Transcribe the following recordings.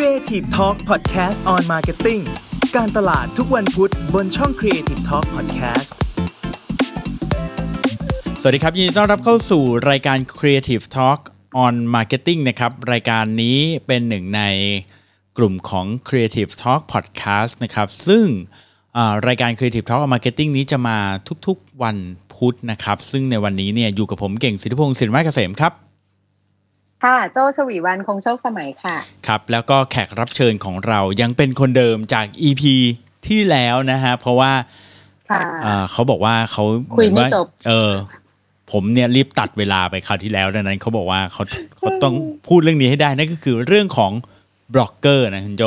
Creative Talk Podcast on Marketing การตลาดทุกวันพุธบนช่อง Creative Talk Podcast สวัสดีครับ ยินดีต้อนรับเข้าสู่รายการ Creative Talk on Marketing นะครับ รายการนี้เป็นหนึ่งในกลุ่มของ Creative Talk Podcast นะครับ ซึ่งรายการ Creative Talk on Marketing นี้จะมาทุกๆวันพุธนะครับ ซึ่งในวันนี้เนี่ยอยู่กับผมเก่งสิทธิพงศ์สิริมาเกษมครับ ค่ะโจชวีวันคงโชคสมัยค่ะ ครับ แล้วก็แขกรับเชิญของเรายังเป็นคนเดิมจาก EP ที่แล้วนะฮะ เพราะว่าค่ะอ่าเขาบอกว่าเขาคุยไม่เหอนว่าจบเออ ผมเนี่ยรีบตัดเวลาไปคราวที่แล้วดังนั้นเขาบอกว่าเขาเขาต้องพูดเรื่องนี้ให้ได้นั่นก็คือเรื่องของบล็อกเกอร์นะคุณโจ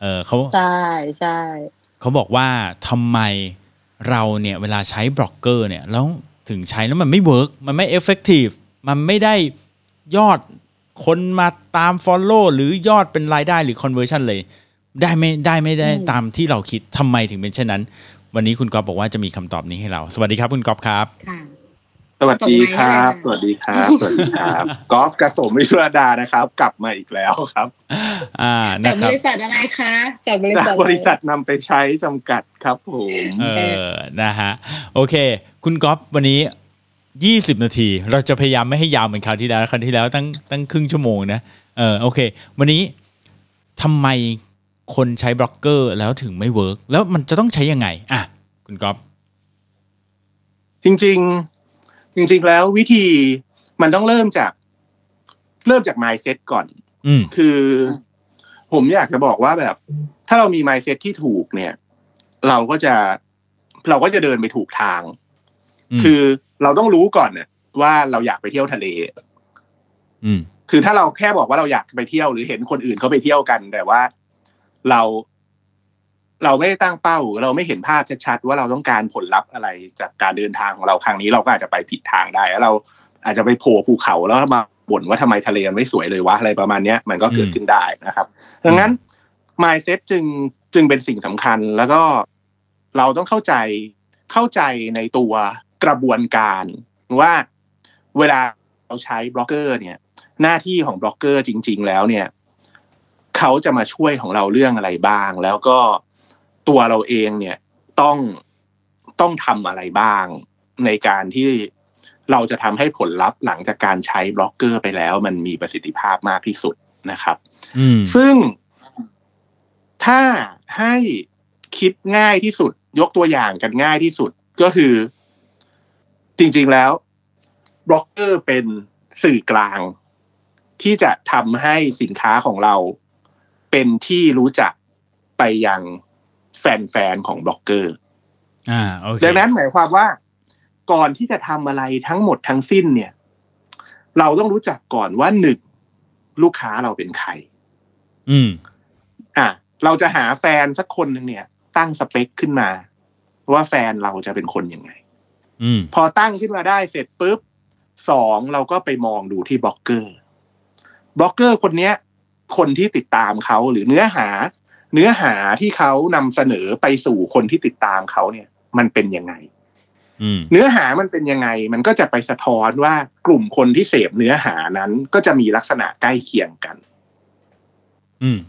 เออเขาใช่ใช่เขาบอกว่าทำไมเราเนี่ยเวลาใช้บล็อกเกอร์เนี่ยแล้วถึงใช้แล้วมันไม่เวิร์กมันไม่เอฟเฟกตีฟมันไม่ได้ ยอดคนมาตาม Follow หรือยอดเป็นรายได้หรือ Conversion เลย ได้ไม่ได้ไม่ได้ตามที่เราคิดทำไมถึงเป็นเช่นนั้น วันนี้คุณก๊อฟบอกว่าจะมีคำตอบนี้ให้เรา สวัสดีครับคุณก๊อฟครับ ค่ะ สวัสดีครับส่สงไมค์วัสดีครับ สวัสดีครับกอล์ฟกระสมวิชุรดานะครับ กลับมาอีกแล้วครับ อ่าจานะกคบรับ ริษัทอะไรคะจากบริจากษัท บริษัทนำไปใช้จำกัดครับผม เออ นะฮะ โอเค คุณกอล์ฟวันนี้ ยี่สิบนาที เราจะพยายามไม่ให้ยาวเหมือนคราวที่แล้วคราวที่แล้วตั้งตั้งครึ่งชั่วโมงนะเออโอเค วันนี้ทำไมคนใช้บล็อกเกอร์แล้วถึงไม่ work แล้วมันจะต้องใช้ยังไงอะคุณกอล์ฟจริง ๆ จริง ๆ แล้ววิธีมันต้องเริ่มจาก เริ่มจาก mindset ก่อน อืมคือ ผมอยากจะบอกว่าแบบ ถ้าเรามี mindset ที่ถูกเนี่ย เราก็จะเราก็จะเดินไปถูกทางอืมคือ เราต้องรู้ก่อนเนี่ยว่าเราอยากไปเที่ยวทะเล อืม คือถ้าเราแค่บอกว่าเราอยากไปเที่ยวหรือเห็นคนอื่นเขาไปเที่ยวกัน แต่ว่าเรา เราไม่ได้ตั้งเป้า เราไม่เห็นภาพชัดๆว่าเราต้องการผลลัพธ์อะไรจากการเดินทางของเราครั้งนี้เราก็อาจจะไปผิดทางได้แล้วเราอาจจะไปโผล่ภูเขาแล้วมาบ่นว่าทำไมทะเลมันไม่สวยเลยวะอะไรประมาณเนี้ยมันก็เกิดขึ้นได้นะครับ ดังนั้น mindset จึงจึงเป็นสิ่งสำคัญแล้วก็เราต้องเข้าใจเข้าใจในตัว กระบวนการว่าเวลาเราใช้บล็อกเกอร์เนี่ย หน้าที่ของบล็อกเกอร์จริง ๆ แล้วเนี่ยเขาจะมาช่วยของเราเรื่องอะไรบ้าง แล้วก็ตัวเราเองเนี่ยต้องต้องทำอะไรบ้าง ในการที่เราจะทำให้ผลลัพธ์หลังจากการใช้บล็อกเกอร์ไปแล้ว มันมีประสิทธิภาพมากที่สุดนะครับอืมซึ่งถ้าให้คิดง่ายที่สุด ยกตัวอย่างกันง่ายที่สุดก็คือ จริง ๆแล้วบล็อกเกอร์เป็นสื่อกลาง ที่จะทำให้สินค้าของเรา เป็นที่รู้จักไปยังแฟนๆของบล็อกเกอร์อ่าโอเคดังนั้นหมายความว่า ก่อนที่จะทำอะไรทั้งหมดทั้งสิ้นเนี่ย เราต้องรู้จักก่อนว่าหนึ่งลูกค้าเราเป็นใคร อืม อะเราจะหาแฟนสักคนหนึ่งเนี่ย ตั้งสเปคขึ้นมา ว่าแฟนเราจะเป็นคนยังไงอืม พอตั้งขึ้นมาได้เสร็จปุ๊บสองเราก็ไปมองดูที่บล็อกเกอร์บล็อกเกอร์คนเนี้ย คนที่ติดตามเขาหรือเนื้อหา เนื้อหาที่เขานำเสนอไปสู่คนที่ติดตามเขาเนี่ย มันเป็นยังไงอืมเนื้อหามันเป็นยังไง มันก็จะไปสะท้อนว่ากลุ่มคนที่เสพเนื้อหานั้น ก็จะมีลักษณะใกล้เคียงกัน อืม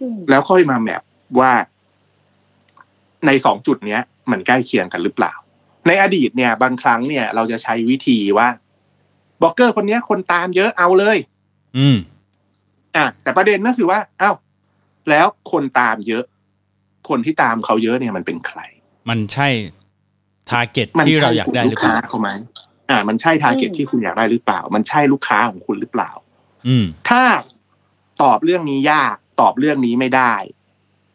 อืมแล้วค่อยมาแมปว่าในสองจุดเนี้ย มันใกล้เคียงกันหรือเปล่า ในอดีตเนี่ย บางครั้งเนี่ย เราจะใช้วิธีว่าบล็อกเกอร์คนเนี้ยคนตามเยอะเอาเลย อืม อะแต่ประเด็นก็คือว่าอ้าวแล้วคนตามเยอะ คนที่ตามเขาเยอะเนี่ยมันเป็นใคร มันใช่ทาร์เก็ตมันที่ใช่เราอยากได้กหลุ่มรืลูอกเปค้าล่าเขาไหมอ่า มันใช่ทาร์เก็ตที่คุณอยากได้หรือเปล่า มันใช่ลูกค้าของคุณหรือเปล่า อืม ถ้าตอบเรื่องนี้ยากตอบเรื่องนี้ไม่ได้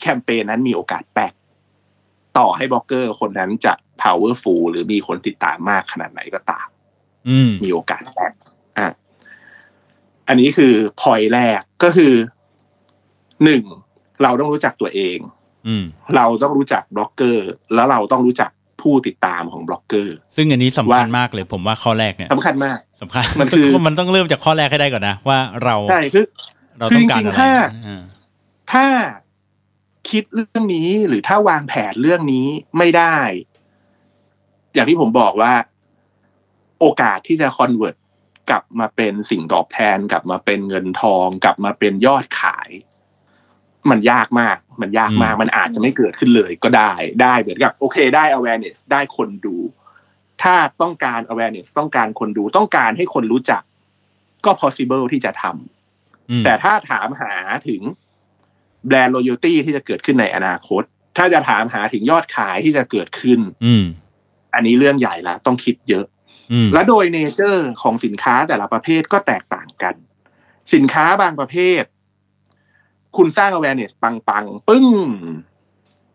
แคมเปญนั้นมีโอกาสแปกต่อให้บล็อกเกอร์คนนั้นจะ powerful หรือมีคนติดตามมากขนาดไหนก็ตามอืมมีโอกาสแตกอะอันนี้คือพอยแรกก็คือหนึ่งเราต้องรู้จักตัวเองอืมเราต้องรู้จักบล็อกเกอร์ แล้วเราต้องรู้จักผู้ติดตามของบล็อกเกอร์ ซึ่งอันนี้สำคัญว่ามากเลย ผมว่าข้อแรกเนี่ยสำคัญมากสำคัญมันคือมันต้องเริ่มจากข้อแรกให้ได้ก่อนนะว่าเราใช่คือเราต้องการคือจริอะงๆไรถ้าอ่าถ้าคิดเรื่องนี้หรือถ้าวางแผนเรื่องนี้ไม่ได้ อย่างที่ผมบอกว่า โอกาสที่จะคอนเวิร์ตกลับมาเป็นสิ่งตอบแทน กลับมาเป็นเงินทอง กลับมาเป็นยอดขาย มันยากมาก มันยากมาก มันอาจจะไม่เกิดขึ้นเลยก็ได้ได้เหมือนกับโอเคได้ awareness ได้คนดู ถ้าต้องการ awareness ต้องการคนดูต้องการให้คนรู้จัก ก็ possible ที่จะทำอืมแต่ถ้าถามหาถึงแบรนด์ loyalty ที่จะเกิดขึ้นในอนาคต ถ้าจะถามหาถึงยอดขายที่จะเกิดขึ้น อืมอันนี้เรื่องใหญ่ละต้องคิดเยอะอืมและโดย nature ของสินค้าแต่ละประเภทก็แตกต่างกัน สินค้าบางประเภท คุณสร้าง awareness ปังๆ ปึ้ง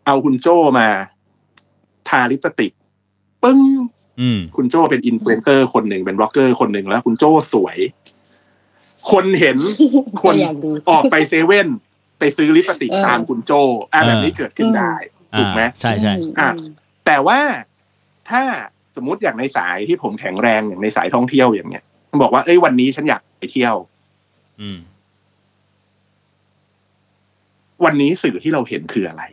เอาคุณโจมาทาลิปสติก ปึ้งอืมคุณโจเป็นอินฟลูเอนเซอร์คนหนึ่งเป็นบล็อกเกอร์คนหนึ่งแล้ว คุณโจสวย คนเห็นคนตัวอย่างดีออกไปเซเว่นไปซื้อลิปสติกเออตามคุณโจอะแบบนี้เกิดขึ้นได้ถูกไหมใช่ใช่อะแต่ว่า ถ้าสมมติอย่างในสายที่ผมแข็งแรงอย่างในสายท่องเที่ยวอย่างเนี้ยบอกว่าเอ้ยวันนี้ฉันอยากไปเที่ยว อืม วันนี้สื่อที่เราเห็นคืออะไร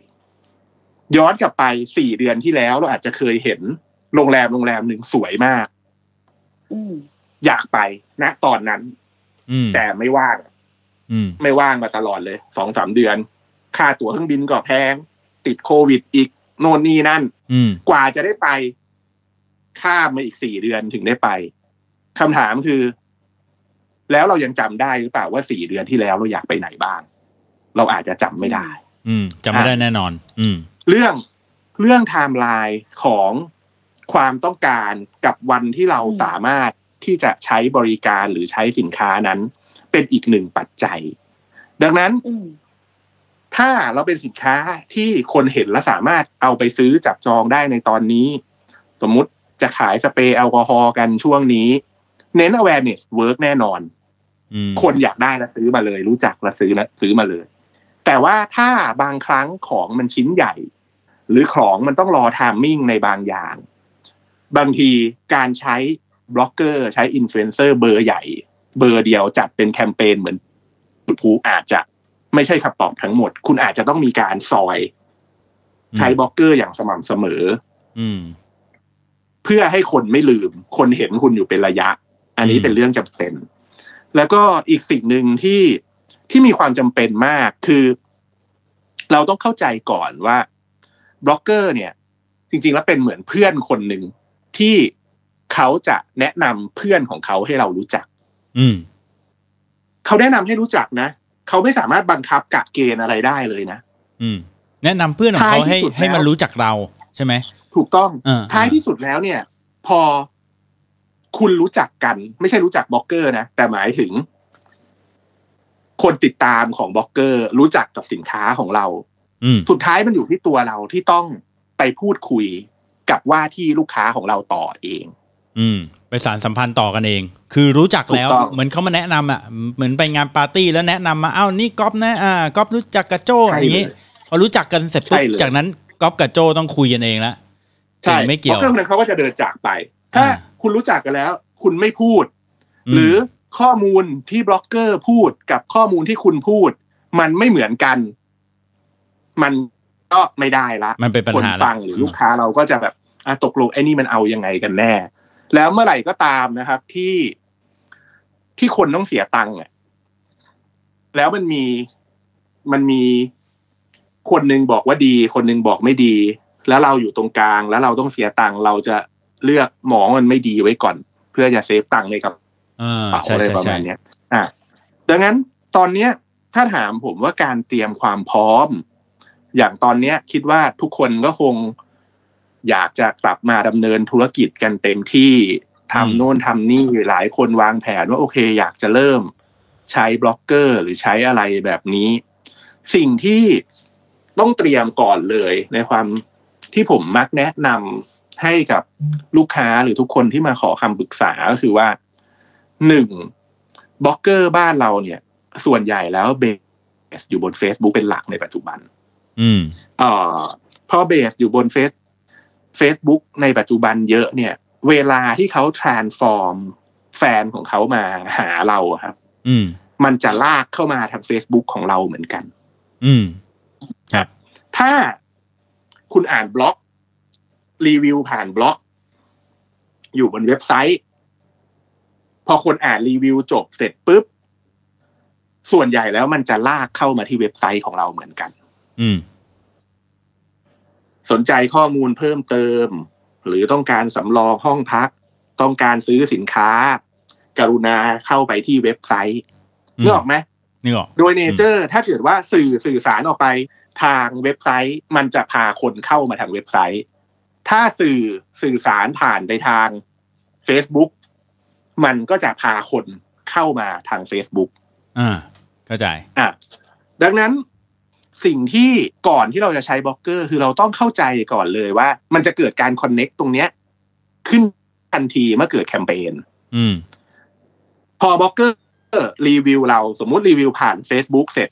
ย้อนกลับไปสี่เดือนที่แล้วเราอาจจะเคยเห็นโรงแรมโรงแรมหนึ่งสวยมากอืมอยากไปณตอนนั้นอืมแต่ไม่ว่างอืมไม่ว่างมาตลอดเลยสองสามเดือน ค่าตั๋วเครื่องบินก็แพง ติดโควิดอีก โน่นนี่นั่นอืมกว่าจะได้ไป ข้ามมาอีกสี่เดือนถึงได้ไปคำถามคือ แล้วเรายังจำได้หรือเปล่าว่าสี่เดือนที่แล้วเราอยากไปไหนบ้าง เราอาจจะจำไม่ได้ อืมจำไม่ได้แน่นอน อืม เรื่องเรื่องไทม์ไลน์ของความต้องการกับวันที่เราอืมสามารถที่จะใช้บริการหรือใช้สินค้านั้น เป็นอีกหนึ่งปัจจัย ดังนั้นอืมถ้าเราเป็นสินค้าที่คนเห็นและสามารถเอาไปซื้อจับจองได้ในตอนนี้ สมมุติ จะขายสเปรย์แอลกอฮอล์กันช่วงนี้ เน้น awareness work แน่นอนอืมคนอยากได้แล้วซื้อมาเลย รู้จักแล้วซื้อแล้วซื้อมาเลย แต่ว่าถ้าบางครั้งของมันชิ้นใหญ่ หรือของมันต้องรอ timing ในบางอย่าง บางทีการใช้บล็อกเกอร์ใช้อินฟลูเอนเซอร์เบอร์ใหญ่ เบอร์เดียวจัดเป็นแคมเปญเหมือนพลุอาจจะไม่ใช่คำตอบทั้งหมด คุณอาจจะต้องมีการซอย ใช้บล็อกเกอร์อย่างสม่ำเสมออืม เพื่อให้คนไม่ลืม คนเห็นคุณอยู่เป็นระยะ อันนี้อืมเป็นเรื่องจำเป็น แล้วก็อีกสิ่งหนึ่งที่ที่มีความจำเป็นมากคือ เราต้องเข้าใจก่อนว่าบล็อกเกอร์เนี่ย จริง ๆ แล้วเป็นเหมือนเพื่อนคนหนึ่งที่เขาจะแนะนำเพื่อนของเขาให้เรารู้จัก อืมเขาแนะนำให้รู้จักนะเขาไม่สามารถบังคับกะเกณฑ์อะไรได้เลยนะอืม แนะนำเพื่อนของเขาท้ายที่ให้สุดแล้วให้มันรู้จักเรา ใช่ไหมถูกต้องเออท้ายที่สุดแล้วเนี่ย พอคุณรู้จักกัน ไม่ใช่รู้จักบล็อกเกอร์นะ แต่หมายถึง คนติดตามของบล็อกเกอร์ รู้จักกับสินค้าของเราอืมสุดท้ายมันอยู่ที่ตัวเราที่ต้องไปพูดคุยกับว่าที่ลูกค้าของเราต่อเอง อืม ไปสานสัมพันธ์ต่อกันเอง คือรู้จักแล้วถูกต้องเหมือนเขามาแนะนำอะ เหมือนไปงานปาร์ตี้แล้วแนะนำมาอ้าวนี่ก๊อฟนะ อ่าก๊อฟรู้จักกับโจใช่อย่างงี้เลยพอรู้จักกันเสร็จปุ๊บใช่เลยจากนั้น ก๊อฟกับโจต้องคุยกันเองละใช่ถึงไม่เกี่ยวบล็อกเกอร์คนนั้นเขาก็จะเดินจากไป ถ้าอ่าคุณรู้จักกันแล้ว คุณไม่พูดหรือข้อมูลที่บล็อกเกอร์พูดกับข้อมูลที่คุณพูด มันไม่เหมือนกัน มันก็ไม่ได้ละมันเป็นปัญหาละคนฟังหรือลูกค้าเราก็จะแบบอะตกลงไอ้นี่มันเอายังไงกันแน่ แล้วเมื่อไหร่ก็ตามนะครับที่ที่คนต้องเสียตังค์อะแล้วมันมีมันมี คนหนึ่งบอกว่าดี คนหนึ่งบอกไม่ดี แล้วเราอยู่ตรงกลาง แล้วเราต้องเสียตังค์เราจะเลือกหมอมันไม่ดีไว้ก่อน เพื่อจะเซฟตังค์ในกระอ่าเป๋าใช่อะไรใช่ประใช่มาณเนี้ยอะดังนั้นตอนเนี้ยถ้าถามผมว่าการเตรียมความพร้อม อย่างตอนเนี้ย คิดว่าทุกคนก็คงอยากจะกลับมาดำเนินธุรกิจกันเต็มที่ทำโน่นทำนี่หลายคนวางแผนว่าโอเค อยากจะเริ่ม ใช้บล็อกเกอร์หรือใช้อะไรแบบนี้ สิ่งที่ ต้องเตรียมก่อนเลยในความที่ผมมักแนะนำให้กับลูกค้าหรือทุกคนที่มาขอคำปรึกษาก็คือว่าหนึ่งบล็อกเกอร์บ้านเราเนี่ย ส่วนใหญ่แล้วเบสอยู่บน Facebook เป็นหลักในปัจจุบัน อืมเอ่อพอ base อยู่บนเฟซ Facebook ในปัจจุบันเยอะเนี่ย เวลาที่เขา transform แฟนของเขามาหาเราอะครับ อืม มันจะลากเข้ามาทาง Facebook ของเราเหมือนกัน อืมครับ ถ้าคุณอ่านบล็อก รีวิวผ่านบล็อก อยู่บนเว็บไซต์ พอคนอ่านรีวิวจบเสร็จปุ๊บ ส่วนใหญ่แล้วมันจะลากเข้ามาที่เว็บไซต์ของเราเหมือนกัน อืม สนใจข้อมูลเพิ่มเติม หรือต้องการสำรองห้องพัก ต้องการซื้อสินค้า กรุณาเข้าไปที่เว็บไซต์อืมนึกออกไหมนึกออกโดยเนเจอร์ ถ้าเกิดว่าสื่อสื่อสารออกไป ทางเว็บไซต์ มันจะพาคนเข้ามาทางเว็บไซต์ ถ้าสื่อสื่อสารผ่านไปทาง Facebook มันก็จะพาคนเข้ามาทาง Facebook อ่าเข้าใจอะดังนั้นสิ่งที่ก่อนที่เราจะใช้บล็อกเกอร์ คือเราต้องเข้าใจก่อนเลยว่า มันจะเกิดการ connect ตรงเนี้ย ขึ้นทันทีเมื่อเกิดแคมเปญอืม พอบล็อกเกอร์รีวิวเราสมมุติรีวิวผ่าน Facebook เสร็จ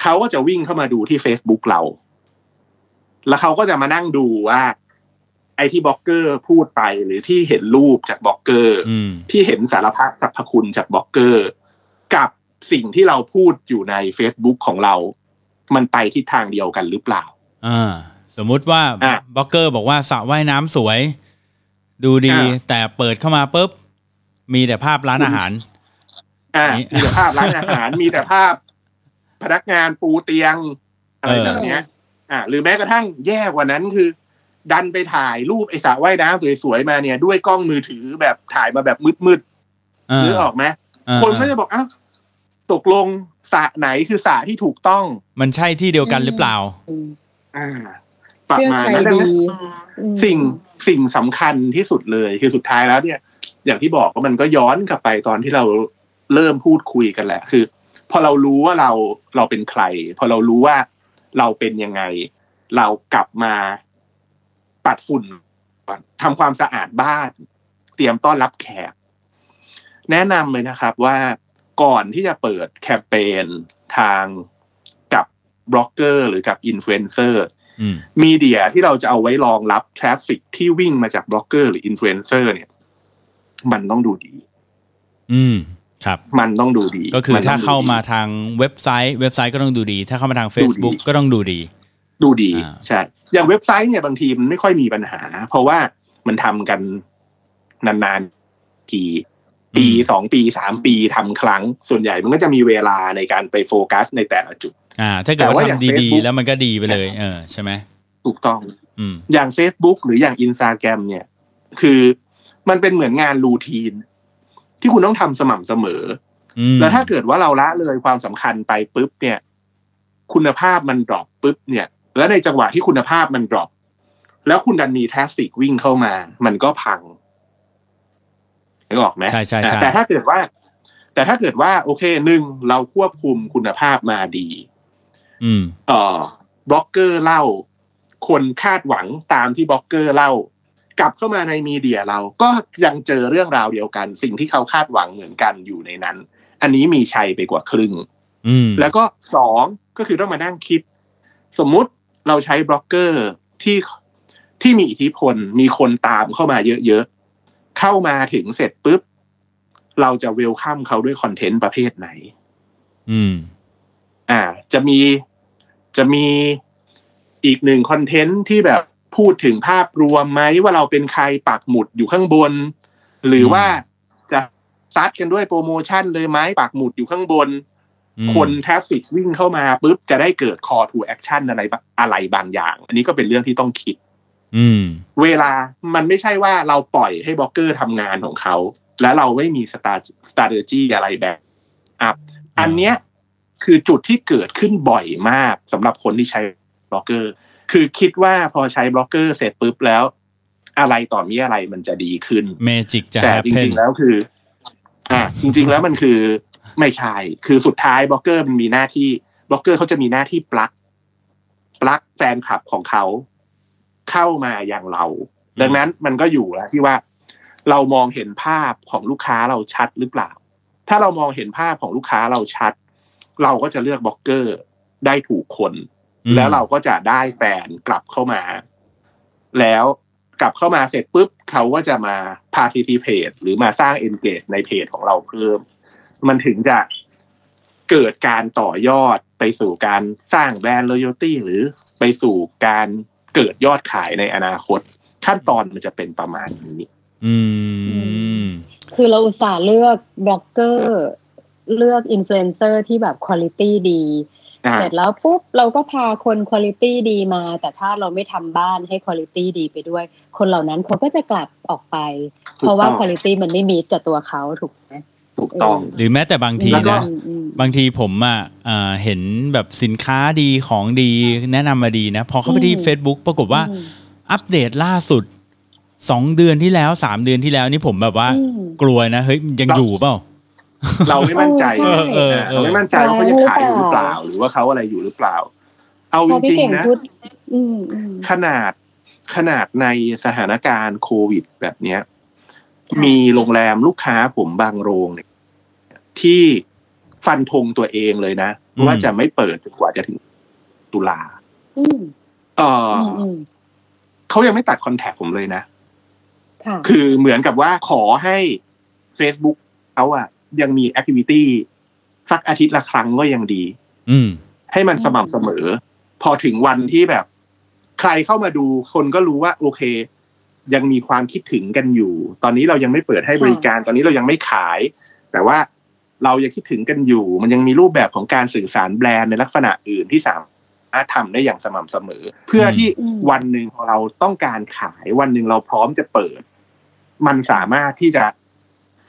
เขาก็จะวิ่งเข้ามาดูที่ Facebook เรา แล้วเขาก็จะมานั่งดูว่า ไอ้ที่บล็อกเกอร์พูดไปหรือที่เห็นรูปจากบล็อกเกอร์อืมที่เห็นสารพัดสรรพคุณจากบล็อกเกอร์ กับสิ่งที่เราพูดอยู่ใน Facebook ของเรา มันไปทิศทางเดียวกันหรือเปล่าอ่าสมมุติว่าอะบล็อกเกอร์บอกว่าสระว่ายน้ำสวย ดูดีอะแต่เปิดเข้ามาปุ๊บมีแต่ภาพร้านอาหารอ่านี่มีแต่ภาพร้านอาหาร มีแต่ภาพ พนักงานปูเตียง อะไรเออแบบเนี้ย อ่า หรือแม้กระทั่งแย่กว่านั้นคือ ดันไปถ่ายรูปไอ้สระว่ายน้ำสวยๆมาเนี่ย ด้วยกล้องมือถือแบบถ่ายมาแบบมืดๆอ่านึกออกไหมอ่าคนก็จะบอกอ้าวตกลงสระไหนคือสระที่ถูกต้อง มันใช่ที่เดียวกันหรือเปล่าอืมอ่าประเชื่อมาณใครนั้นดังดีนั้นอืมสิ่งสิ่งสำคัญที่สุดเลยคือสุดท้ายแล้วเนี่ย อย่างที่บอกว่ามันก็ย้อนกลับไปตอนที่เราเริ่มพูดคุยกันแหละ คือพ อเรารู้ว่าเราเราเป็นใคร พอเรารู้ว่าเราเป็นยังไง เรากลับมาปัดฝุ่นก่อนทำความสะอาดบ้าน เตรียมต้อนรับแขก แนะนำเลยนะครับว่าก่อนที่จะเปิดแคมเปญทางกับบล็อกเกอร์หรือกับอินฟลูเอนเซอร์อืม media ที่เราจะเอาไว้รองรับ traffic ที่วิ่งมาจากบล็อกเกอร์หรืออินฟลูเอนเซอร์เนี่ย มันต้องดูดี อืม ครับมันต้องดูดี ก็คือมันต้องดูดีถ้าเข้ามาทางเว็บไซต์ เว็บไซต์ก็ต้องดูดี ถ้าเข้ามาทาง Facebook ดูดีก็ต้องดูดี ดูดีอ่าใช่อย่างเว็บไซต์เนี่ยบางทีมันไม่ค่อยมีปัญหา เพราะว่ามันทำกันนานๆทีปีสองปีสามปีทำครั้ง ส่วนใหญ่มันก็จะมีเวลาในการไปโฟกัสในแต่ละจุด อ่า ถ้าเกิดแต่ว่าว่าอย่างทำดี Facebook ๆแล้วมันก็ดีไปเลย เออใช่ไหมถูกต้องอืมอย่าง Facebook หรืออย่าง Instagram เนี่ย คือมันเป็นเหมือนงานรูทีน ที่คุณต้องทำสม่ำเสมออืมแล้วถ้าเกิดว่าเราละเลยความสำคัญไปปุ๊บเนี่ย คุณภาพมัน drop ปุ๊บเนี่ย แล้วในจังหวะที่คุณภาพมัน drop แล้วคุณดันมี traffic วิ่งเข้ามา มันก็พังนึกออกไหมใช่ใช่ใช่แต่ถ้าเกิดว่า แต่ถ้าเกิดว่า โอเคหนึ่งเราควบคุมคุณภาพมาดี อืมเอ่อบล็อกเกอร์เล่า คนคาดหวังตามที่บล็อกเกอร์เล่า กลับเข้ามาใน media เราก็ยังเจอเรื่องราวเดียวกัน สิ่งที่เขาคาดหวังเหมือนกันอยู่ในนั้น อันนี้มีชัยไปกว่าครึ่งอืมแล้วก็สองก็คือต้องมานั่งคิด สมมุติเราใช้บล็อกเกอร์ที่ที่มีอิทธิพลมีคนตามเข้ามาเยอะๆ เข้ามาถึงเสร็จปุ๊บ เราจะ welcome เขาด้วยคอนเทนต์ประเภทไหน อืม อ่า จะมีจะมีอีกหนึ่งคอนเทนต์ที่แบบ พูดถึงภาพรวมไหมว่าเราเป็นใครปักหมุดอยู่ข้างบน หรือว่าจะซัดกันด้วยโปรโมชั่นเลยไหมปักหมุดอยู่ข้างบนอืมคน traffic วิ่งเข้ามาปุ๊บจะได้เกิด call to action อะไรบะอะไรบางอย่าง อันนี้ก็เป็นเรื่องที่ต้องคิดอืมเวลามันไม่ใช่ว่าเราปล่อยให้บล็อกเกอร์ทำงานของเขา แล้วเราไม่มีสตา strategy อะไร back up อันเนี้ยคือจุดที่เกิดขึ้นบ่อยมากสำหรับคนที่ใช้บล็อกเกอร์ คือคิดว่าพอใช้บล็อกเกอร์เสร็จปุ๊บแล้ว อะไรต่อมีอะไรมันจะดีขึ้น magic จะ happen แต่จริงๆแล้วคือ อ่า จริง ๆ แล้วมันคือไม่ใช่ คือสุดท้ายบล็อกเกอร์มันมีหน้าที่บล็อกเกอร์เขาจะมีหน้าที่ปลักปลักแฟนคลับของเขาเข้ามาอย่างเรา ดังนั้นมันก็อยู่แล้วที่ว่าเรามองเห็นภาพของลูกค้าเราชัดหรือเปล่า ถ้าเรามองเห็นภาพของลูกค้าเราชัด เราก็จะเลือกบล็อกเกอร์ได้ถูกคน แล้วเราก็จะได้แฟนกลับเข้ามา แล้วกลับเข้ามาเสร็จปุ๊บเขาก็จะมา participate หรือมาสร้าง engage ในเพจของเราเพิ่ม มันถึงจะเกิดการต่อยอดไปสู่การสร้างแบรนด์ loyalty หรือไปสู่การเกิดยอดขายในอนาคต ขั้นตอนมันจะเป็นประมาณนี้ อืม คือเราอุตส่าห์เลือกบล็อกเกอร์ เลือกอินฟลูเอนเซอร์ที่แบบคุณภาพดีอ่า เสร็จแล้วปุ๊บเราก็พาคนคุณภาพดีมา แต่ถ้าเราไม่ทำบ้านให้คุณภาพดีไปด้วย คนเหล่านั้นเขาก็จะกลับออกไป เพราะว่าคุณภาพมันไม่มีกับตัวเขาถูกไหมถูกต้องหรือแม้แต่บางทีแล้วก็นะอืมอืมบางทีผมอะเอ่อเห็นแบบสินค้าดีของดีแนะนำมาดีนะ พอเข้าไปที่อืม Facebook ปรากฏว่าอืมอัปเดตล่าสุดสองเดือนที่แล้วสามเดือนที่แล้วนี่ผมแบบว่าอืมกลัวนะเฮ้ยยังอยู่เปล่า เราไม่มั่นใจเออเออเออเราไม่มั่นใจว่าเขาจะขายอยู่หรือเปล่า หรือว่าเขาอะไรอยู่หรือเปล่า เอาพจอพี่ริงเก่งๆนะพูดอืมอืมขนาดขนาดในสถานการณ์โควิดแบบเนี้ยค่ะมีโรงแรมลูกค้าผมบางโรงเนี่ยที่ฟันธงตัวเองเลยนะอืมว่าจะไม่เปิดจนกว่าจะถึงตุลาอืมเอออือมอืมเขายังไม่ตัดคอนแทคผมเลยนะค่ะคือเหมือนกับว่าขอให้ Facebook เขาอะ ยังมีแอคทิวิตี้สักอาทิตย์ละครั้งก็ยังดี อืมให้มันสม่ำเสมอ พอถึงวันที่แบบ ใครเข้ามาดูคนก็รู้ว่า โอเค ยังมีความคิดถึงกันอยู่ ตอนนี้เรายังไม่เปิดให้บริการ ตอนนี้เรายังไม่ขาย แต่ว่าเรายังคิดถึงกันอยู่ มันยังมีรูปแบบของการสื่อสารแบรนด์ในลักษณะอื่นที่สามารถทำได้อย่างสม่ำเสมอ เพื่อที่อืมวันหนึ่งพอเราต้องการขายวันหนึ่งเราพร้อมจะเปิด มันสามารถที่จะ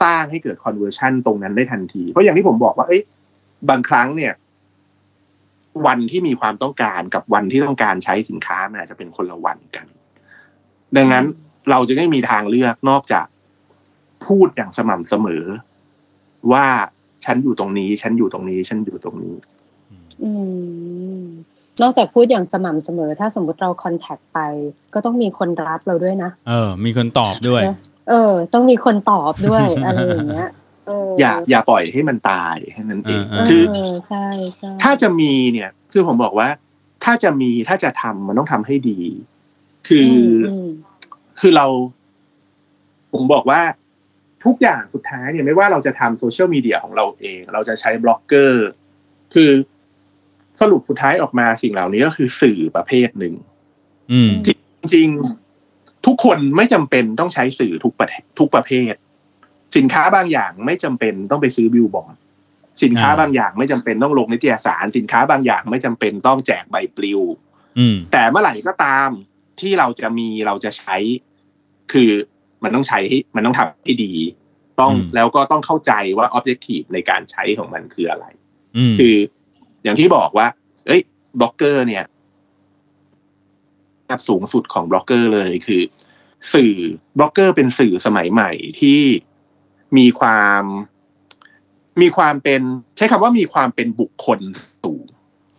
สร้างให้เกิด conversion ตรงนั้นได้ทันที เพราะอย่างที่ผมบอกว่า เอ้ย บางครั้งเนี่ย วันที่มีความต้องการกับวันที่ต้องการใช้สินค้ามันอาจจะเป็นคนละวันกัน ดังนั้นเราจะไม่มีทางเลือกนอกจากพูดอย่างสม่ำเสมอ ว่าฉันอยู่ตรงนี้ ฉันอยู่ตรงนี้ ฉันอยู่ตรงนี้ อืมนอกจากพูดอย่างสม่ำเสมอ ถ้าสมมติเราคอนแทคไป ก็ต้องมีคนรับเราด้วยนะ เออ มีคนตอบด้วย เนอะเออ ต้องมีคนตอบด้วยอะไรอย่างเงี้ยเอออย่าอย่าปล่อยให้มันตายแค่นั้นเองเอเอคืออใช่ใช่ถ้าจะมีเนี่ย คือผมบอกว่า ถ้าจะมีถ้าจะทำมันต้องทำให้ดี คืออมคือเรา ผมบอกว่าทุกอย่างสุดท้ายเนี่ยไม่ว่าเราจะทำโซเชียลมีเดียของเราเอง เราจะใช้บล็อกเกอร์ คือสรุปสุดท้ายออกมาสิ่งเหล่านี้ก็คือสื่อประเภทหนึ่งอืมจริงๆ ทุกคนไม่จำเป็นต้องใช้สื่อทุกประเภททุกประเภท สินค้าบางอย่างไม่จำเป็นต้องไปซื้อบิลบอร์ดสินค้าอ่าบางอย่างไม่จำเป็นต้องลงนิตยสาร สินค้าบางอย่างไม่จำเป็นต้องแจกใบปลิวอืมแต่เมื่อไหร่ก็ตามที่เราจะมีเราจะใช้ คือมันต้องใช้ให้มันต้องทำให้ดี ต้องอืมแล้วก็ต้องเข้าใจว่า objective ในการใช้ของมันคืออะไรอืมคืออย่างที่บอกว่า เอ้ยบล็อกเกอร์เนี่ยระดั บสูงสุดของบล็อกเกอร์เลยคือ สื่อบล็อกเกอร์เป็นสื่อสมัยใหม่ที่มีความ มีความเป็น ใช้คำว่ามีความเป็นบุคคลสูง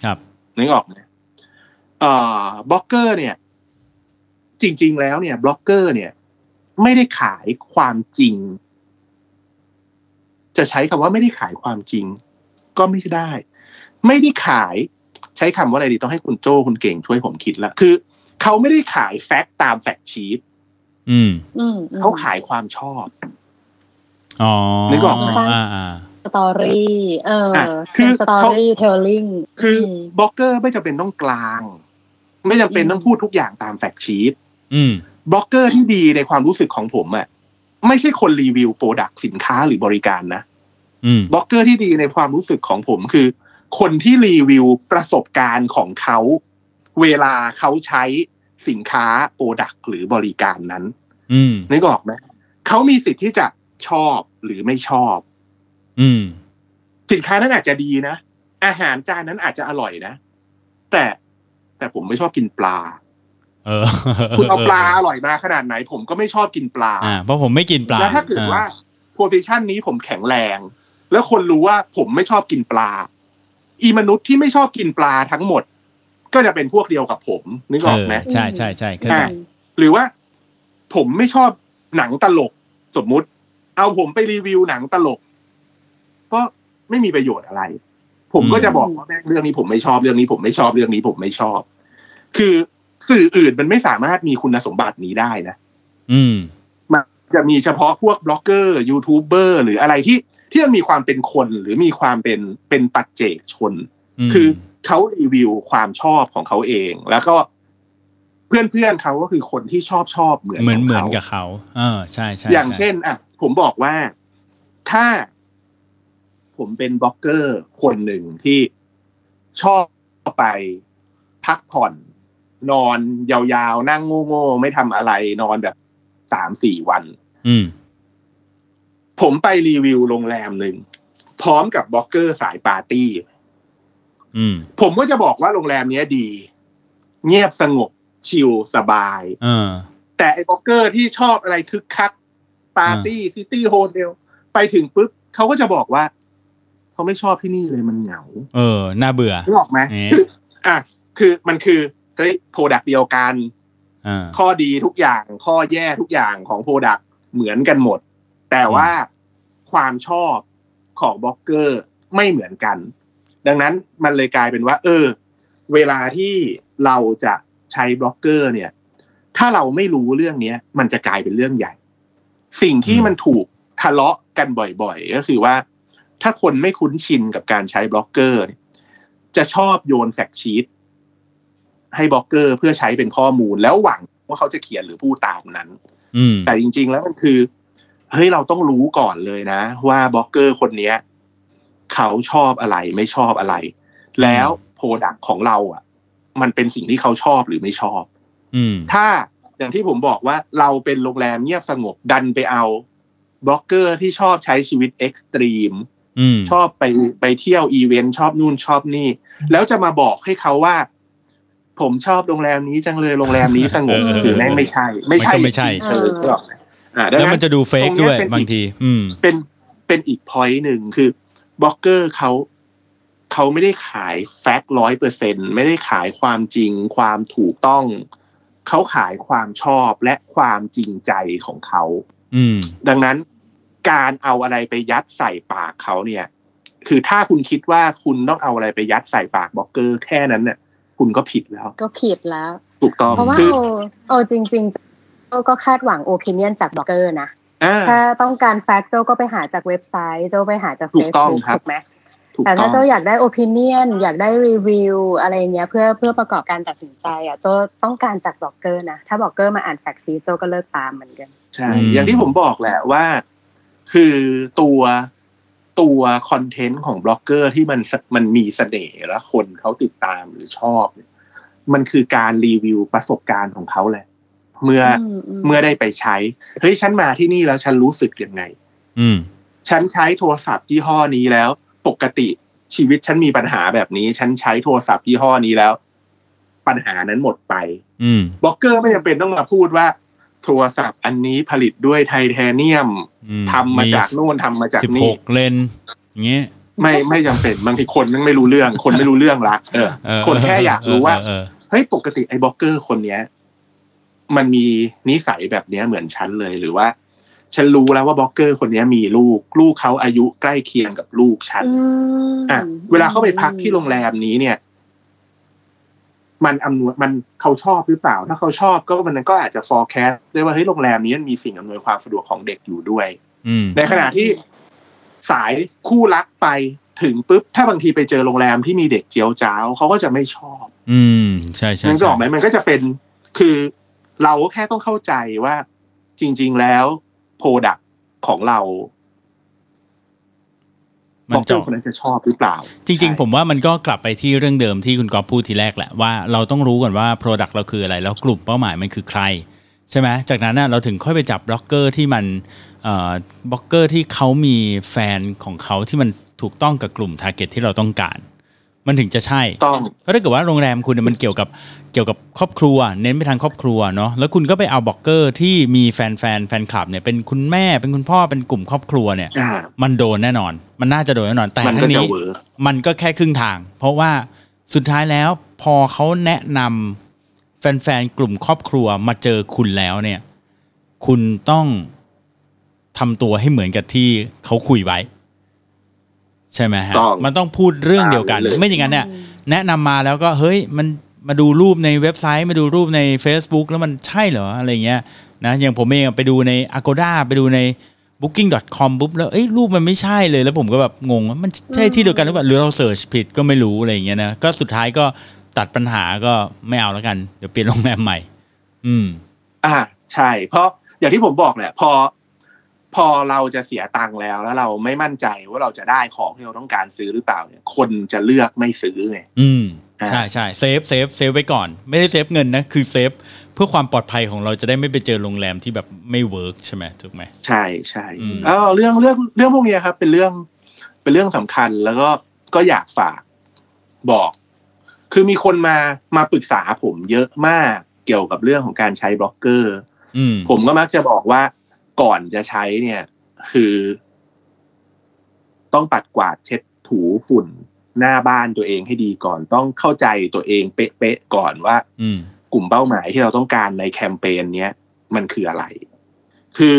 ครับนึกออกไหมเอ่อบล็อกเกอร์เนี่ย จริง ๆ แล้วเนี่ยบล็อกเกอร์ เนี่ย ไม่ได้ขายความจริง จะใช้คำว่าไม่ได้ขายความจริง ก็ไม่ได้ ไม่ได้ขาย ใช้คำว่าอะไรดีต้องให้คุณโจ้คุณเก่งช่วยผมคิดละคือ เขาไม่ได้ขาย fact ตาม fact sheet อืมอืมเขาขายความชอบอ๋อนึกออกไหมอ่าอ่า story เอออะคือ storytelling คือบล็อกเกอร์ไม่จำเป็นต้องกลาง ไม่จำเป็นต้องพูดทุกอย่างตาม fact sheet อืมบล็อกเกอร์ที่ดีในความรู้สึกของผมอะไม่ใช่คนรีวิว product สินค้าหรือบริการนะอืมบล็อกเกอร์ที่ดีในความรู้สึกของผมคือ คนที่รีวิวประสบการณ์ของเขา เวลาเขาใช้สินค้า product หรือบริการนั้นอืมนึกออกไหมเขามีสิทธิ์ที่จะชอบหรือไม่ชอบ อืม สินค้านั้นอาจจะดีนะ อาหารจานนั้นอาจจะอร่อยนะ แต่แต่ผมไม่ชอบกินปลา เออ คุณเอาปลาอร่อยมาขนาดไหน ผมก็ไม่ชอบกินปลาอ่าเพราะผมไม่กินปลาแล้วถ้าเกิดว่าโพซิชันนี้ผมแข็งแรง แล้วคนรู้ว่าผมไม่ชอบกินปลา อีมนุษย์ที่ไม่ชอบกินปลาทั้งหมด ก็จะเป็นพวกเดียวกับผมนึกออกไหมเใช่ใช่ใช่เข้าใจอ่าหรือว่า ผมไม่ชอบหนังตลกสมมุติ เอาผมไปรีวิวหนังตลก ก็ไม่มีประโยชน์อะไร ผมก็จะบอกว่าแม่งเรื่องนี้ผมไม่ชอบเรื่องนี้ผมไม่ชอบเรื่องนี้ผมไม่ชอบ คือสื่ออื่นมันไม่สามารถมีคุณสมบัตินี้ได้นะ อืมมันจะมีเฉพาะพวกบล็อกเกอร์ยูทูบเบอร์หรืออะไรที่ที่มันมีความเป็นคนหรือมีความเป็นเป็นปัจเจกชนมคือ เขารีวิวความชอบของเขาเอง แล้วก็เพื่อนเพื่อนๆเขาก็คือคนที่ชอบชอบเหมือนเหมือนขงเหมือนขากับเขาเออใช่ใช่อย่างใช่เช่นอะผมบอกว่าถ้าผมเป็นบล็อกเกอร์คนหนึ่งที่ชอบไปพักผ่อน นอนยาวๆ นั่งโง่ๆ ไม่ทำอะไรนอนแบบสามสี่วัน อืมผมไปรีวิวโรงแรมหนึ่ง พร้อมกับบล็อกเกอร์สายปาร์ตี้อืม ผมก็จะบอกว่าโรงแรมเนี้ยดี เงียบสงบชิลสบายเออแต่ไอ้บล็อกเกอร์ที่ชอบอะไรคึกคักปาร์ตี้ city hotel ไปถึงปุ๊บเขาก็จะบอกว่าเขาไม่ชอบที่นี่เลยมันเหงา เออ น่าเบื่อนึกออกไหมเอ๊ะคืออะคือมันคือเฮ้ย product เดียวกันอ่าข้อดีทุกอย่างข้อแย่ทุกอย่างของ product เหมือนกันหมด แต่ว่าความชอบของบล็อกเกอร์ไม่เหมือนกัน ดังนั้นมันเลยกลายเป็นว่า เออ เวลาที่เราจะใช้บล็อกเกอร์ เนี่ย ถ้าเราไม่รู้เรื่องเนี้ย มันจะกลายเป็นเรื่องใหญ่ สิ่งที่มันถูกทะเลาะกันบ่อยๆ ก็คือว่า ถ้าคนไม่คุ้นชินกับการใช้บล็อกเกอร์เนี่ยจะชอบโยน fact sheet ให้บล็อกเกอร์เพื่อใช้เป็นข้อมูลแล้วหวังว่าเขาจะเขียนหรือพูดตามนั้นอืมแต่จริง ๆ แล้วมันคือเฮ้ยเราต้องรู้ก่อนเลยนะ ว่าบล็อกเกอร์คนเนี้ย เขาชอบอะไรไม่ชอบอะไร แล้ว product ของเราอะ มันเป็นสิ่งที่เขาชอบหรือไม่ชอบอืมถ้าอย่างที่ผมบอกว่าเราเป็นโรงแรมเงียบสงบดันไปเอาบล็อกเกอร์ที่ชอบใช้ชีวิต extreme อืมชอบไปไปเที่ยวอีเวนต์ชอบนู่นชอบนี่ แล้วจะมาบอกให้เขาว่า ผมชอบโรงแรมนี้จังเลยโรงแรมนี้สงบเออหรือแม่งไม่ใช่ ไม่ใช่มันก็ไม่ใช่เชิญก็อ่าดังนั้นแล้วมันจะดู fake ตรงเนี้ยด้วยเป็นอีกบางที อืมเป็นเป็นอีก point หนึ่งคือ บล็อกเกอร์เขาเขาไม่ได้ขาย fact ร้อยเปอร์เซ็นไม่ได้ขายความจริง ความถูกต้อง เขาขายความชอบและความจริงใจของเขาอืมดังนั้นการเอาอะไรไปยัดใส่ปากเขาเนี่ย คือถ้าคุณคิดว่าคุณต้องเอาอะไรไปยัดใส่ปากบล็อกเกอร์แค่นั้นเนี่ยคุณก็ผิดแล้ว ก็ผิดแล้ว ถูกต้องเพราะว่าคือโอโอจริงๆโอก็คาดหวัง opinion จากบล็อกเกอร์นะอ่า ถ้าต้องการ fact โจก็ไปหาจากเว็บไซต์โจไปหาจากถูเฟกซต้องบุ๊กครับถูกไหมถูกต้องแต่ต้ถ้าโจอยากได้ opinion อยากได้รีวิวอะไรเงี้ยเพื่อเพื่อประกอบการตัดสินใจอะโจต้องการจากบล็อกเกอร์นะ ถ้าบล็อกเกอร์มาอ่าน fact sheet โจก็เลิกตามเหมือนกันใช่อืมอย่างที่ผมบอกแหละว่า คือตัวตัว content ของบล็อกเกอร์ที่มันมันมีเสน่ห์และคนเขาติดตามหรือชอบเนี่ยมันคือการรีวิวประสบการณ์ของเขาแหละ เมื่ออมอืมเมื่อได้ไปใช้เฮ้ยฉันมาที่นี่แล้วฉันรู้สึกยังไง อืม ฉันใช้โทรศัพท์ยี่ห้อนี้แล้ว ปกติชีวิตฉันมีปัญหาแบบนี้ ฉันใช้โทรศัพท์ยี่ห้อนี้แล้ว ปัญหานั้นหมดไป อืมบล็อกเกอร์ไม่จำเป็นต้องมาพูดว่า โทรศัพท์อันนี้ผลิตด้วยไทเทเนียมอืมทำมาจากโน่นทำมาจากสิบหนี่กเลนอย่างเงี้ยไม่ไม่จำเป็นบางทีคนนึงไม่รู้เรื่อง คนไม่รู้เรื่องละเออเออคนแค่อยากรู้ว่าเออเฮ้ยปกติไอ้บล็อกเกอร์คนเนี้ย มันมีนิสัยแบบเนี้ยเหมือนฉันเลยหรือว่า ฉันรู้แล้วว่าบล็อกเกอร์คนเนี้ยมีลูก ลูกเขาอายุใกล้เคียงกับลูกฉันอืมอะเวลาเขาไปพักที่โรงแรมนี้เนี่ย มันอำนวยมันเขาชอบหรือเปล่า ถ้าเขาชอบก็มันก็อาจจะ forecast ได้ว่าเฮ้ยโรงแรมนี้มันมีสิ่งอำนวยความสะดวกของเด็กอยู่ด้วยอืมในขณะที่สายคู่รักไปถึงปุ๊บถ้าบางทีไปเจอโรงแรมที่มีเด็กเจียวจ้าวเขาก็จะไม่ชอบ อืมใช่ใช่นั่นก็ออกไหมมันก็จะเป็นคือ เราก็แค่ต้องเข้าใจว่าจริง ๆ แล้วโปรดักของเราบมัล็อนกเกจะอร์คนนั้นจะชอบหรือเปล่า จริง ๆ ผมว่ามันก็กลับไปที่เรื่องเดิมที่คุณกอฟพูดทีแรกแหละว่าเราต้องรู้ก่อนว่า Product เราคืออะไร แล้วกลุ่มเป้าหมายมันคือใคร ใช่ไหมจากนั้นน่ะเราถึงค่อยไปจับบล็อกเกอร์ที่มันเอ่อบล็อกเกอร์ที่เขามีแฟนของเขาที่มันถูกต้องกับกลุ่ม target ที่เราต้องการ มันถึงจะใช่ต้องเพราะถ้าเกิดว่าโรงแรมคุณเนี่ยมันเกี่ยวกับเกี่ยวกับครอบครัว เน้นไปทางครอบครัวเนาะแล้วคุณก็ไปเอาบล็อกเกอร์ที่มีแฟนแฟนแฟนคลับเนี่ยเป็นคุณแม่เป็นคุณพ่อเป็นกลุ่มครอบครัวเนี่ยอ่ามันโดนแน่นอน มันน่าจะโดนแน่นอนแต่มันก็ทั้งจะนี้ work มันก็แค่ครึ่งทาง เพราะว่าสุดท้ายแล้วพอเขาแนะนำแฟนๆกลุ่มครอบครัวมาเจอคุณแล้วเนี่ย คุณต้องทำตัวให้เหมือนกับที่เขาคุยไว้ ใช่ไหมฮะต้องมันต้องพูดเรื่องเดียวกัน ตามเลย ไม่อย่างนั้นเนี่ยแนะนำมาแล้วก็เฮ้ยมันมาดูรูปในเว็บไซต์ มาดูรูปใน Facebook แล้วมันใช่เหรออะไรเงี้ยนะอย่างผมเองอะไปดูใน Agoda ไปดูใน booking.com ปุ๊บแล้วเอ้ยรูปมันไม่ใช่เลยแล้วผมก็แบบงงว่ามันใช่ที่เดียวกันหรือเปล่าหรือเรา search ผิดก็ไม่รู้อะไรอย่างเงี้ยนะก็สุดท้ายก็ตัดปัญหาก็ไม่เอาแล้วกัน เดี๋ยวเปลี่ยนโรงแรมใหม่ อืม อ่าใช่ เพราะอย่างที่ผมบอกแหละ พอ พอเราจะเสียตังค์แล้วแล้วเราไม่มั่นใจว่าเราจะได้ของที่เราต้องการซื้อหรือเปล่าเนี่ย คนจะเลือกไม่ซื้อไงอืมอ่าใช่ใช่ save save save ไว้ก่อน ไม่ได้ save เงินนะ คือ saveเพื่อความปลอดภัยของเราจะได้ไม่ไปเจอโรงแรมที่แบบไม่ work ใช่ไหมถูกไหมใช่ใช่อืมเออเรื่องเรื่องเรื่องพวกเนี้ยครับ เป็นเรื่องเป็นเรื่องสำคัญแล้วก็ก็อยากฝากบอก คือมีคนมามาปรึกษาผมเยอะมากเกี่ยวกับเรื่องของการใช้บล็อกเกอร์อืมผมก็มักจะบอกว่า ก่อนจะใช้เนี่ย คือ ต้องปัดกวาดเช็ดถูฝุ่นหน้าบ้านตัวเองให้ดีก่อน ต้องเข้าใจตัวเองเป๊ะๆก่อนว่า อืมกลุ่มเป้าหมายที่เราต้องการในแคมเปญเนี้ยมันคืออะไร คือ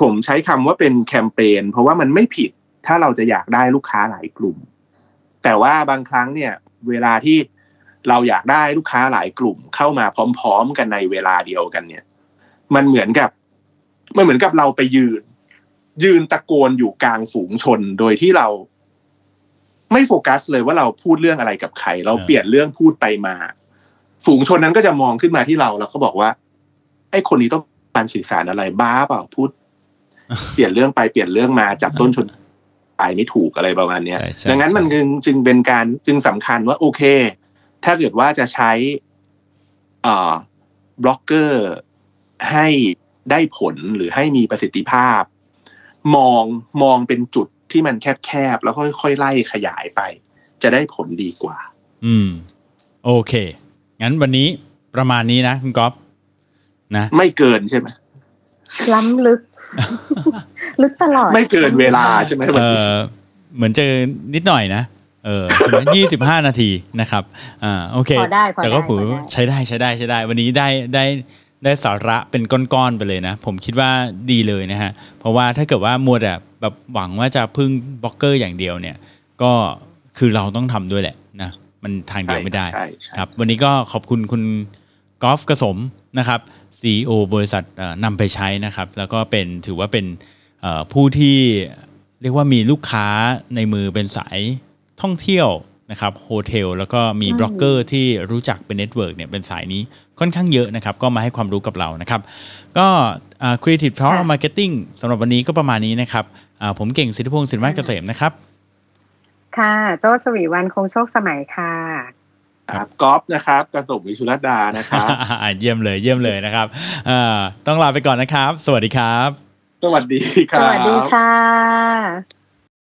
ผมใช้คำว่าเป็นแคมเปญเพราะว่ามันไม่ผิดถ้าเราจะอยากได้ลูกค้าหลายกลุ่ม แต่ว่าบางครั้งเนี่ย เวลาที่เราอยากได้ลูกค้าหลายกลุ่มเข้ามาพร้อม ๆ กันในเวลาเดียวกันเนี่ย มันเหมือนกับ มันเหมือนกับเราไปยืน ยืนตะโกนอยู่กลางฝูงชนโดยที่เรา ไม่โฟกัสเลยว่าเราพูดเรื่องอะไรกับใครเราเออเปลี่ยนเรื่องพูดไปมา ฝูงชนนั้นก็จะมองขึ้นมาที่เราแล้วก็บอกว่า ไอ้คนนี้ต้องการสื่อสารอะไรบ้าเปล่าพูด เปลี่ยนเรื่องไปเปลี่ยนเรื่องมาจับต้นชนปลายไม่ถูกอะไรประมาณเนี้ยใช่ใช่ดังนั้นใช่มันจึงจึงเป็นการจึงสำคัญว่าโอเค ถ้าเกิดว่าจะใช้เอ่อบล็อกเกอร์ให้ ได้ผลหรือให้มีประสิทธิภาพ มองมองเป็นจุดที่มันแคบๆแล้วค่อยๆไล่ขยายไป จะได้ผลดีกว่า อืม โอเค งั้นวันนี้ประมาณนี้นะคุณก๊อฟนะ ไม่เกินใช่ไหมล้ำลึก ลึกตลอด ไม่เกินเวลาใช่ไหมวันเอนี้อเหมือนเจอนิดหน่อยนะเออยี่สิบห้านาทีนะครับ อ่า โอเคพอได้พอได้แต่ก็ผมพอได้ใช้ได้ใช้ได้ใช้ได้ วันนี้ได้ได้ ได้สาระเป็นก้อนๆไปเลยนะ ผมคิดว่าดีเลยนะฮะ เพราะว่าถ้าเกิดว่ามัวแต่แบบหวังว่าจะพึ่งบล็อกเกอร์อย่างเดียวเนี่ย ก็คือเราต้องทำด้วยแหละนะมันทางเดียวไม่ได้ใช่ใช่ครับ วันนี้ก็ขอบคุณคุณกอล์ฟกระสมนะครับ CEO บริษัทเอ่อนำไปใช้นะครับ แล้วก็เป็นถือว่าเป็นเอ่อผู้ที่เรียกว่ามีลูกค้าในมือเป็นสายท่องเที่ยว นะครับ hotel แล้วก็มีอืมบล็อกเกอร์ที่รู้จักเป็น network เนี่ยเป็นสายนี้ค่อนข้างเยอะนะครับ ก็มาให้ความรู้กับเรานะครับ ก็อ่า Creative Talk ค่ะ Marketing สำหรับวันนี้ก็ประมาณนี้นะครับอ่าผมเก่งสิทธิพงศ์สินมาเกษมนะครับ ค่ะ โจ้สวีวันคงโชคสมัยค่ะครับกอล์ฟนะครับกระสมวิชุรดานะครับอ่าเยี่ยมเลยเยี่ยมเลยนะครับอ่าต้องลาไปก่อนนะครับ สวัสดีครับ สวัสดีคสรับวัสดีค่ะ